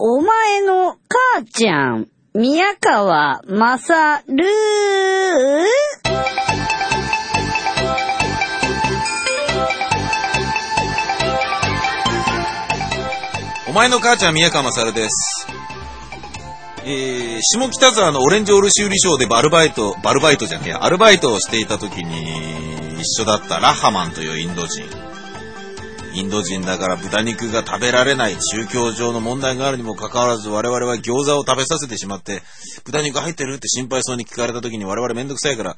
お前の母ちゃん、宮川まさるお前の母ちゃん宮川勝です。えー、下北沢のオレンジオール修理ショーでバルバイト、バルバイトじゃねえ、アルバイトをしていた時に一緒だったラハマンというインド人。インド人だから豚肉が食べられない宗教上の問題があるにもかかわらず我々は餃子を食べさせてしまって豚肉入ってるって心配そうに聞かれた時に我々めんどくさいから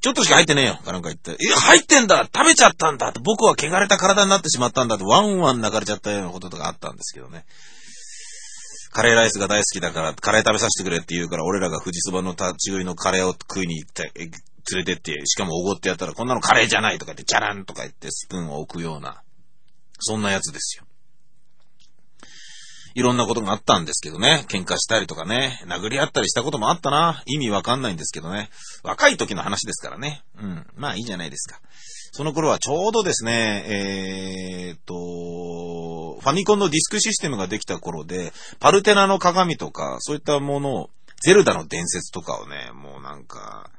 ちょっとしか入ってねえよかなんか言って。え、入ってんだ食べちゃったんだって僕は汚れた体になってしまったんだってワンワン流れちゃったようなこととかあったんですけどね。カレーライスが大好きだからカレー食べさせてくれって言うから俺らが富士そばの立ち食いのカレーを食いに行って、連れてって、しかもおごってやったらこんなのカレーじゃないとか言って、チャランとか言ってスプーンを置くような、そんなやつですよ。いろんなことがあったんですけどね。喧嘩したりとかね。殴り合ったりしたこともあったな。意味わかんないんですけどね。若い時の話ですからね。うん。まあいいじゃないですか。その頃はちょうどですね、えーっと、ファミコンのディスクシステムができた頃で、パルテナの鏡とか、そういったものを、ゼルダの伝説とかをね、もうなんか、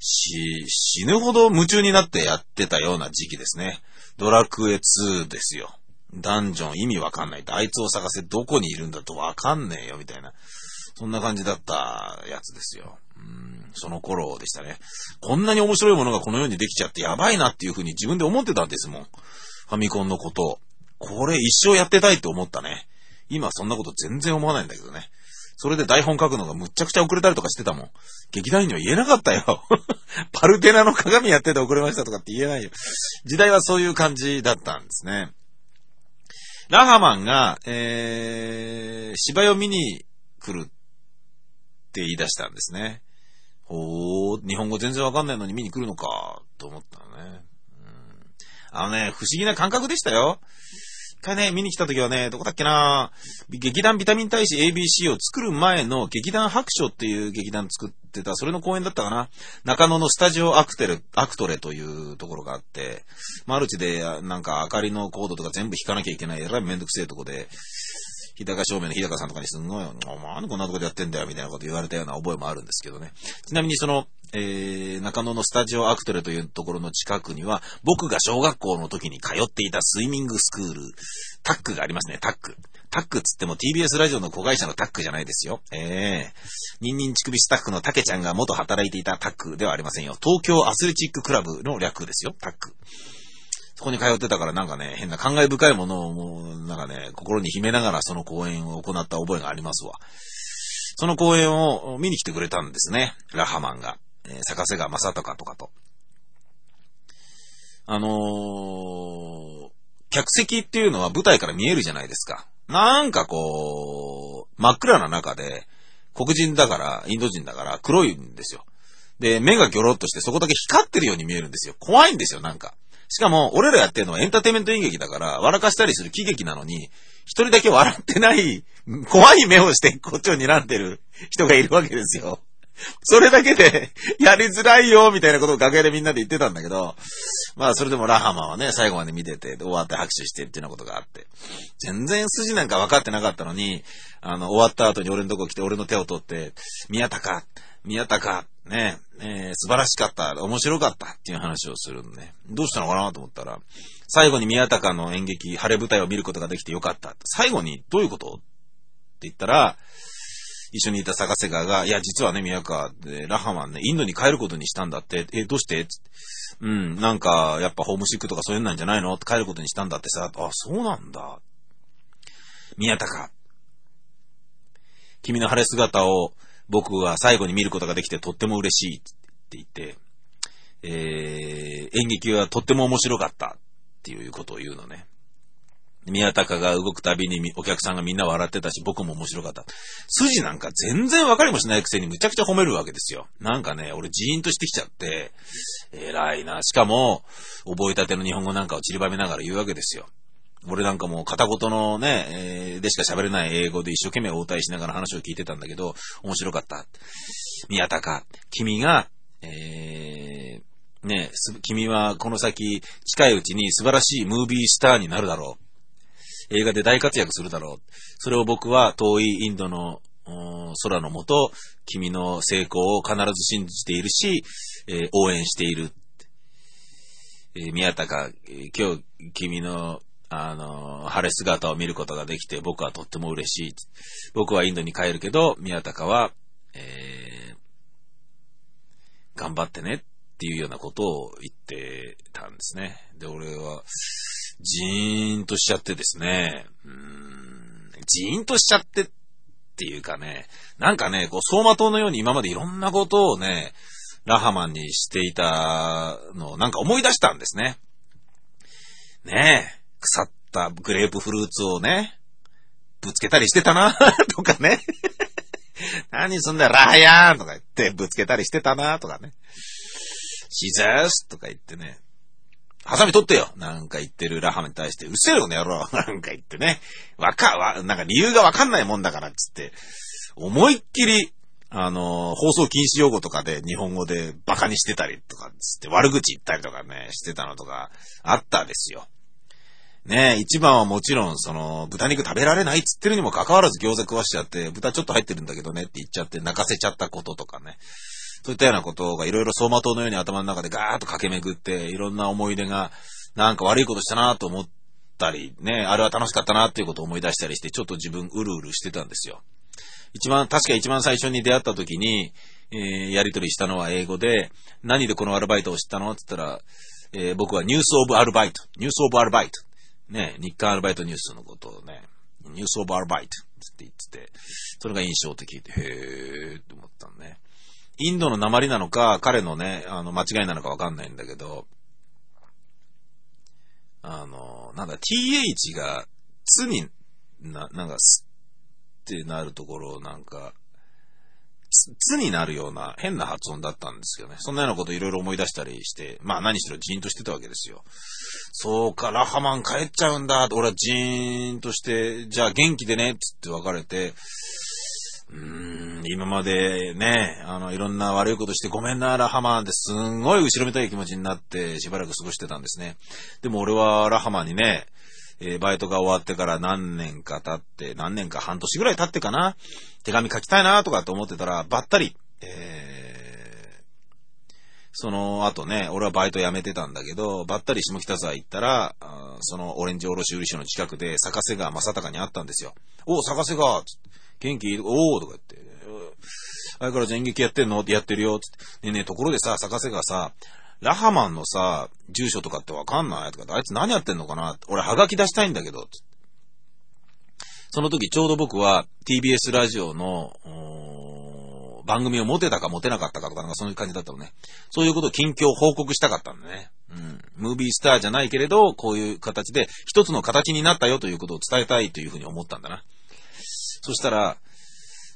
し、死ぬほど夢中になってやってたような時期ですね。ドラクエ2ですよ。ダンジョン意味わかんない、あいつを探せどこにいるんだとわかんねえよ、みたいな。そんな感じだったやつですよ。うん、その頃でしたね。こんなに面白いものがこの世にできちゃってやばいなっていうふうに自分で思ってたんですもん。ファミコンのことを。これ一生やってたいって思ったね。今そんなこと全然思わないんだけどね。それで台本書くのがむっちゃくちゃ遅れたりとかしてたもん。劇団員には言えなかったよ。パルテナの鏡やってて遅れましたとかって言えないよ。時代はそういう感じだったんですね。ラハマンが、えー、芝居を見に来るって言い出したんですね。ほー、日本語全然わかんないのに見に来るのか、と思ったのね。うん、あのね、不思議な感覚でしたよ。一回ね、見に来た時はね、どこだっけな。劇団ビタミン大使 ABC を作る前の劇団白書っていう劇団作ってた、それの公演だったかな。中野のスタジオアクテル、アクトレというところがあって、マルチでなんか明かりのコードとか全部引かなきゃいけない、えらいめんどくせえとこで、日高正面の日高さんとかにすんごい、お前こんなとこでやってんだよ、みたいなこと言われたような覚えもあるんですけどね。ちなみにその、えー、中野のスタジオアクトレというところの近くには、僕が小学校の時に通っていたスイミングスクール、タックがありますね、タック。タックつっても TBS ラジオの子会社のタックじゃないですよ。ええー。ニンニン乳首スタッフのタケちゃんが元働いていたタックではありませんよ。東京アスレチッククラブの略ですよ、タック。そこに通ってたからなんかね、変な感慨深いものをもう、なんかね、心に秘めながらその公演を行った覚えがありますわ。その公演を見に来てくれたんですね、ラハマンが。えー、坂瀬川正隆とかと。あのー、客席っていうのは舞台から見えるじゃないですか。なんかこう、真っ暗な中で、黒人だから、インド人だから黒いんですよ。で、目がギョロッとしてそこだけ光ってるように見えるんですよ。怖いんですよ、なんか。しかも、俺らやってるのはエンターテイメント演劇だから、笑かしたりする喜劇なのに、一人だけ笑ってない、怖い目をしてこっちを睨んでる人がいるわけですよ。それだけで、やりづらいよ、みたいなことを楽屋でみんなで言ってたんだけど、まあ、それでもラハマはね、最後まで見てて、終わって拍手してっていうようなことがあって、全然筋なんか分かってなかったのに、あの、終わった後に俺のとこ来て、俺の手を取って、宮高、宮高、ね、えー、素晴らしかった、面白かったっていう話をするんで、ね、どうしたのかなと思ったら、最後に宮高の演劇、晴れ舞台を見ることができてよかった。最後に、どういうことって言ったら、一緒にいた坂瀬川が、いや、実はね、宮川、ラハマンね、インドに帰ることにしたんだって、え、どうして？うん、なんか、やっぱホームシックとかそういうのなんじゃないの？って帰ることにしたんだってさ、あ、そうなんだ。宮高。君の晴れ姿を僕は最後に見ることができてとっても嬉しいって言って、えー、演劇はとっても面白かったっていうことを言うのね。宮高が動くたびにお客さんがみんな笑ってたし、僕も面白かった。筋なんか全然わかりもしないくせにむちゃくちゃ褒めるわけですよ。なんかね、俺ジーンとしてきちゃって、偉いな。しかも、覚えたての日本語なんかを散りばめながら言うわけですよ。俺なんかもう片言のね、えー、でしか喋れない英語で一生懸命応対しながら話を聞いてたんだけど、面白かった。宮高、君が、えー、ね、君はこの先近いうちに素晴らしいムービースターになるだろう。映画で大活躍するだろう。それを僕は遠いインドの空の下、君の成功を必ず信じているし、えー、応援している。えー、宮高、今日君のあの、晴れ姿を見ることができて僕はとっても嬉しい。僕はインドに帰るけど、宮高は、えー、頑張ってねっていうようなことを言ってたんですね。で、俺は、ジーンとしちゃってですね、うーん、ジーンとしちゃってっていうかね、なんかね、こう、走馬灯のように今までいろんなことをね、ラハマンにしていたのをなんか思い出したんですね。ねえ、腐ったグレープフルーツをね、ぶつけたりしてたな とかね。何すんだよ、ラーヤーンとか言ってぶつけたりしてたなとかね。シザースとか言ってね。ハサミ取ってよなんか言ってるラハに対して、うっせえよ、この野郎 なんか言ってね。わか、わ、なんか理由がわかんないもんだからっつって、思いっきり、あの、放送禁止用語とかで日本語でバカにしてたりとかつって悪口言ったりとかね、してたのとかあったですよ。ねえ、一番はもちろん、その、豚肉食べられないっつってるにもかかわらず餃子食わしちゃって、豚ちょっと入ってるんだけどねって言っちゃって泣かせちゃったこととかね。そういったようなことがいろいろ走馬灯のように頭の中でガーッと駆け巡って、いろんな思い出が、なんか悪いことしたなと思ったり、ね、あれは楽しかったなっていうことを思い出したりして、ちょっと自分うるうるしてたんですよ。一番、確か一番最初に出会った時に、えー、やりとりしたのは英語で、何でこのアルバイトを知ったのって言ったら、えー、僕はニュースオブアルバイト、ニュースオブアルバイトね、日刊アルバイトニュースのことをね、ニュースオブアルバイトって言ってて、それが印象的で、へーって思ったのね。インドの鉛なのか、彼のね、あの、間違いなのかわかんないんだけど、あの、なんだ、th が、つにな、なんか、すってなるところをなんか、つになるような変な発音だったんですよね。そんなようなこといろいろ思い出したりして、まあ何しろジーンとしてたわけですよ。そうか、ラハマン帰っちゃうんだ。俺はジーンとして、じゃあ元気でね、つって別れて、うーん、今までね、あの、いろんな悪いことしてごめんな、ラハマンってすんごい後ろめたい気持ちになってしばらく過ごしてたんですね。でも俺はラハマンにね、えー、バイトが終わってから何年か経って、何年か半年ぐらい経ってかな、手紙書きたいなとかって思ってたら、ばったり、えー、その後ね、俺はバイト辞めてたんだけど、ばったり下北沢行ったら、そのオレンジ卸売所の近くで、坂瀬川正隆に会ったんですよ。お坂瀬川元気？おおとか言って、あれから演劇やってんの？ってやってるよ。つって。ねえねえ、ところでさ、坂瀬川さ、ラハマンのさ、住所とかってわかんない？とか、あいつ何やってんのかな？俺はがき出したいんだけど、その時ちょうど僕は TBS ラジオの、番組を持てたか持てなかったかとかなんかそういう感じだったのね。そういうことを近況報告したかったんだね。うん。ムービースターじゃないけれど、こういう形で一つの形になったよということを伝えたいというふうに思ったんだな。そしたら、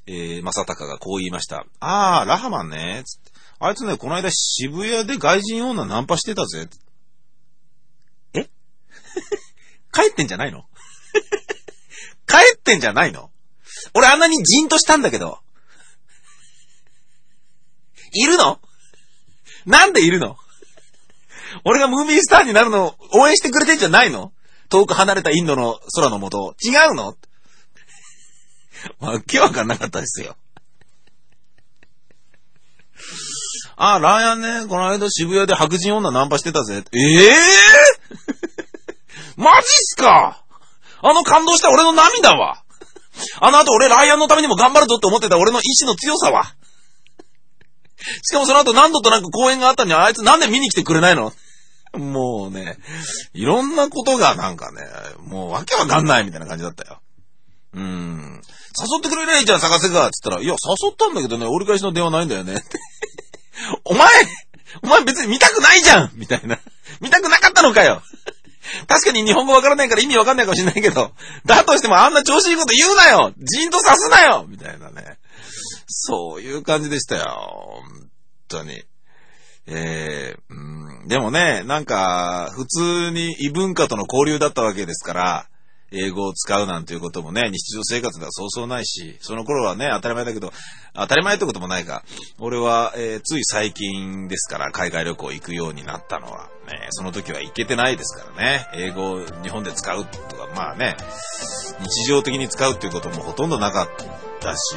えー、正隆がこう言いました。あー、ラハマンね。つってあいつね、この間渋谷で外人女ナンパしてたぜ。え？帰ってんじゃないの？帰ってんじゃないの？俺あんなにじんとしたんだけど。いるの？なんでいるの？俺がムービースターになるのを応援してくれてんじゃないの？遠く離れたインドの空の下。違うの？わけわかんなかったですよ。あ、ラーヤンね、この間渋谷で白人女ナンパしてたぜ。ええー、マジっすか？あの感動した俺の涙は？あの後俺ライアンのためにも頑張るぞって思ってた俺の意志の強さは？しかもその後何度となく公演があったのにあいつなんで見に来てくれないの？もうね、いろんなことがなんかね、もうわけわかんないみたいな感じだったよ。うん。誘ってくれないじゃん、探せかっ。つったら、いや、誘ったんだけどね、折り返しの電話ないんだよね。お前、お前別に見たくないじゃんみたいな。見たくなかったのかよ確かに日本語わからないから意味わかんないかもしれないけど、だとしてもあんな調子いいこと言うなよじんとさすなよみたいなね。そういう感じでしたよ。本当に。えー、うん、でもね、なんか、普通に異文化との交流だったわけですから、英語を使うなんていうこともね、日常生活ではそうそうないし、その頃はね、当たり前だけど、当たり前ってこともないか。俺は、えー、つい最近ですから、海外旅行行くようになったのは、ね、その時は行けてないですからね。英語を日本で使うとか、まあね、日常的に使うっていうこともほとんどなかったし、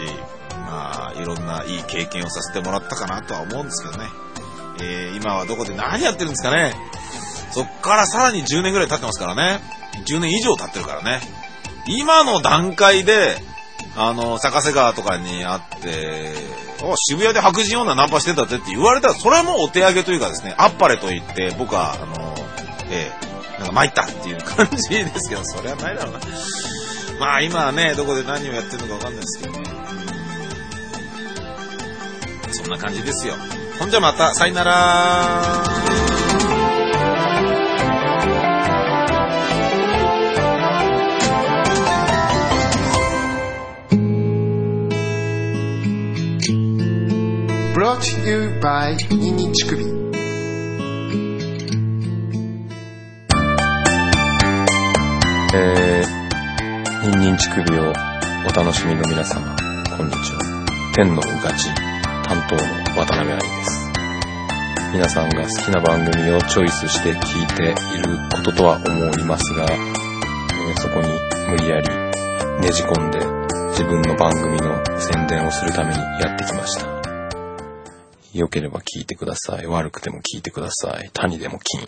まあ、いろんないい経験をさせてもらったかなとは思うんですけどね。えー、今はどこで何やってるんですかね。そっからさらに10年ぐらい経ってますからね。10年以上経ってるからね。今の段階で、あの、坂瀬川とかにあって、お渋谷で白人女ナンパしてたぜって言われたら、それはもうお手上げというかですね、あっぱれと言って、僕は、あの、ええー、なんか参ったっていう感じですけど、それはないだろうな。まあ今はね、どこで何をやってるのかわかんないですけどね。そんな感じですよ。ほんじゃまた、さよならブローチ you by ニンニン乳首えー、ニンニン乳首をお楽しみの皆様、こんにちは。天のうがち担当の渡辺愛です。皆さんが好きな番組をチョイスして聞いていることとは思いますが、え、そこに無理やりねじ込んで自分の番組の宣伝をするためにやってきました。良ければ聞いてください。悪くても聞いてください。谷でも金。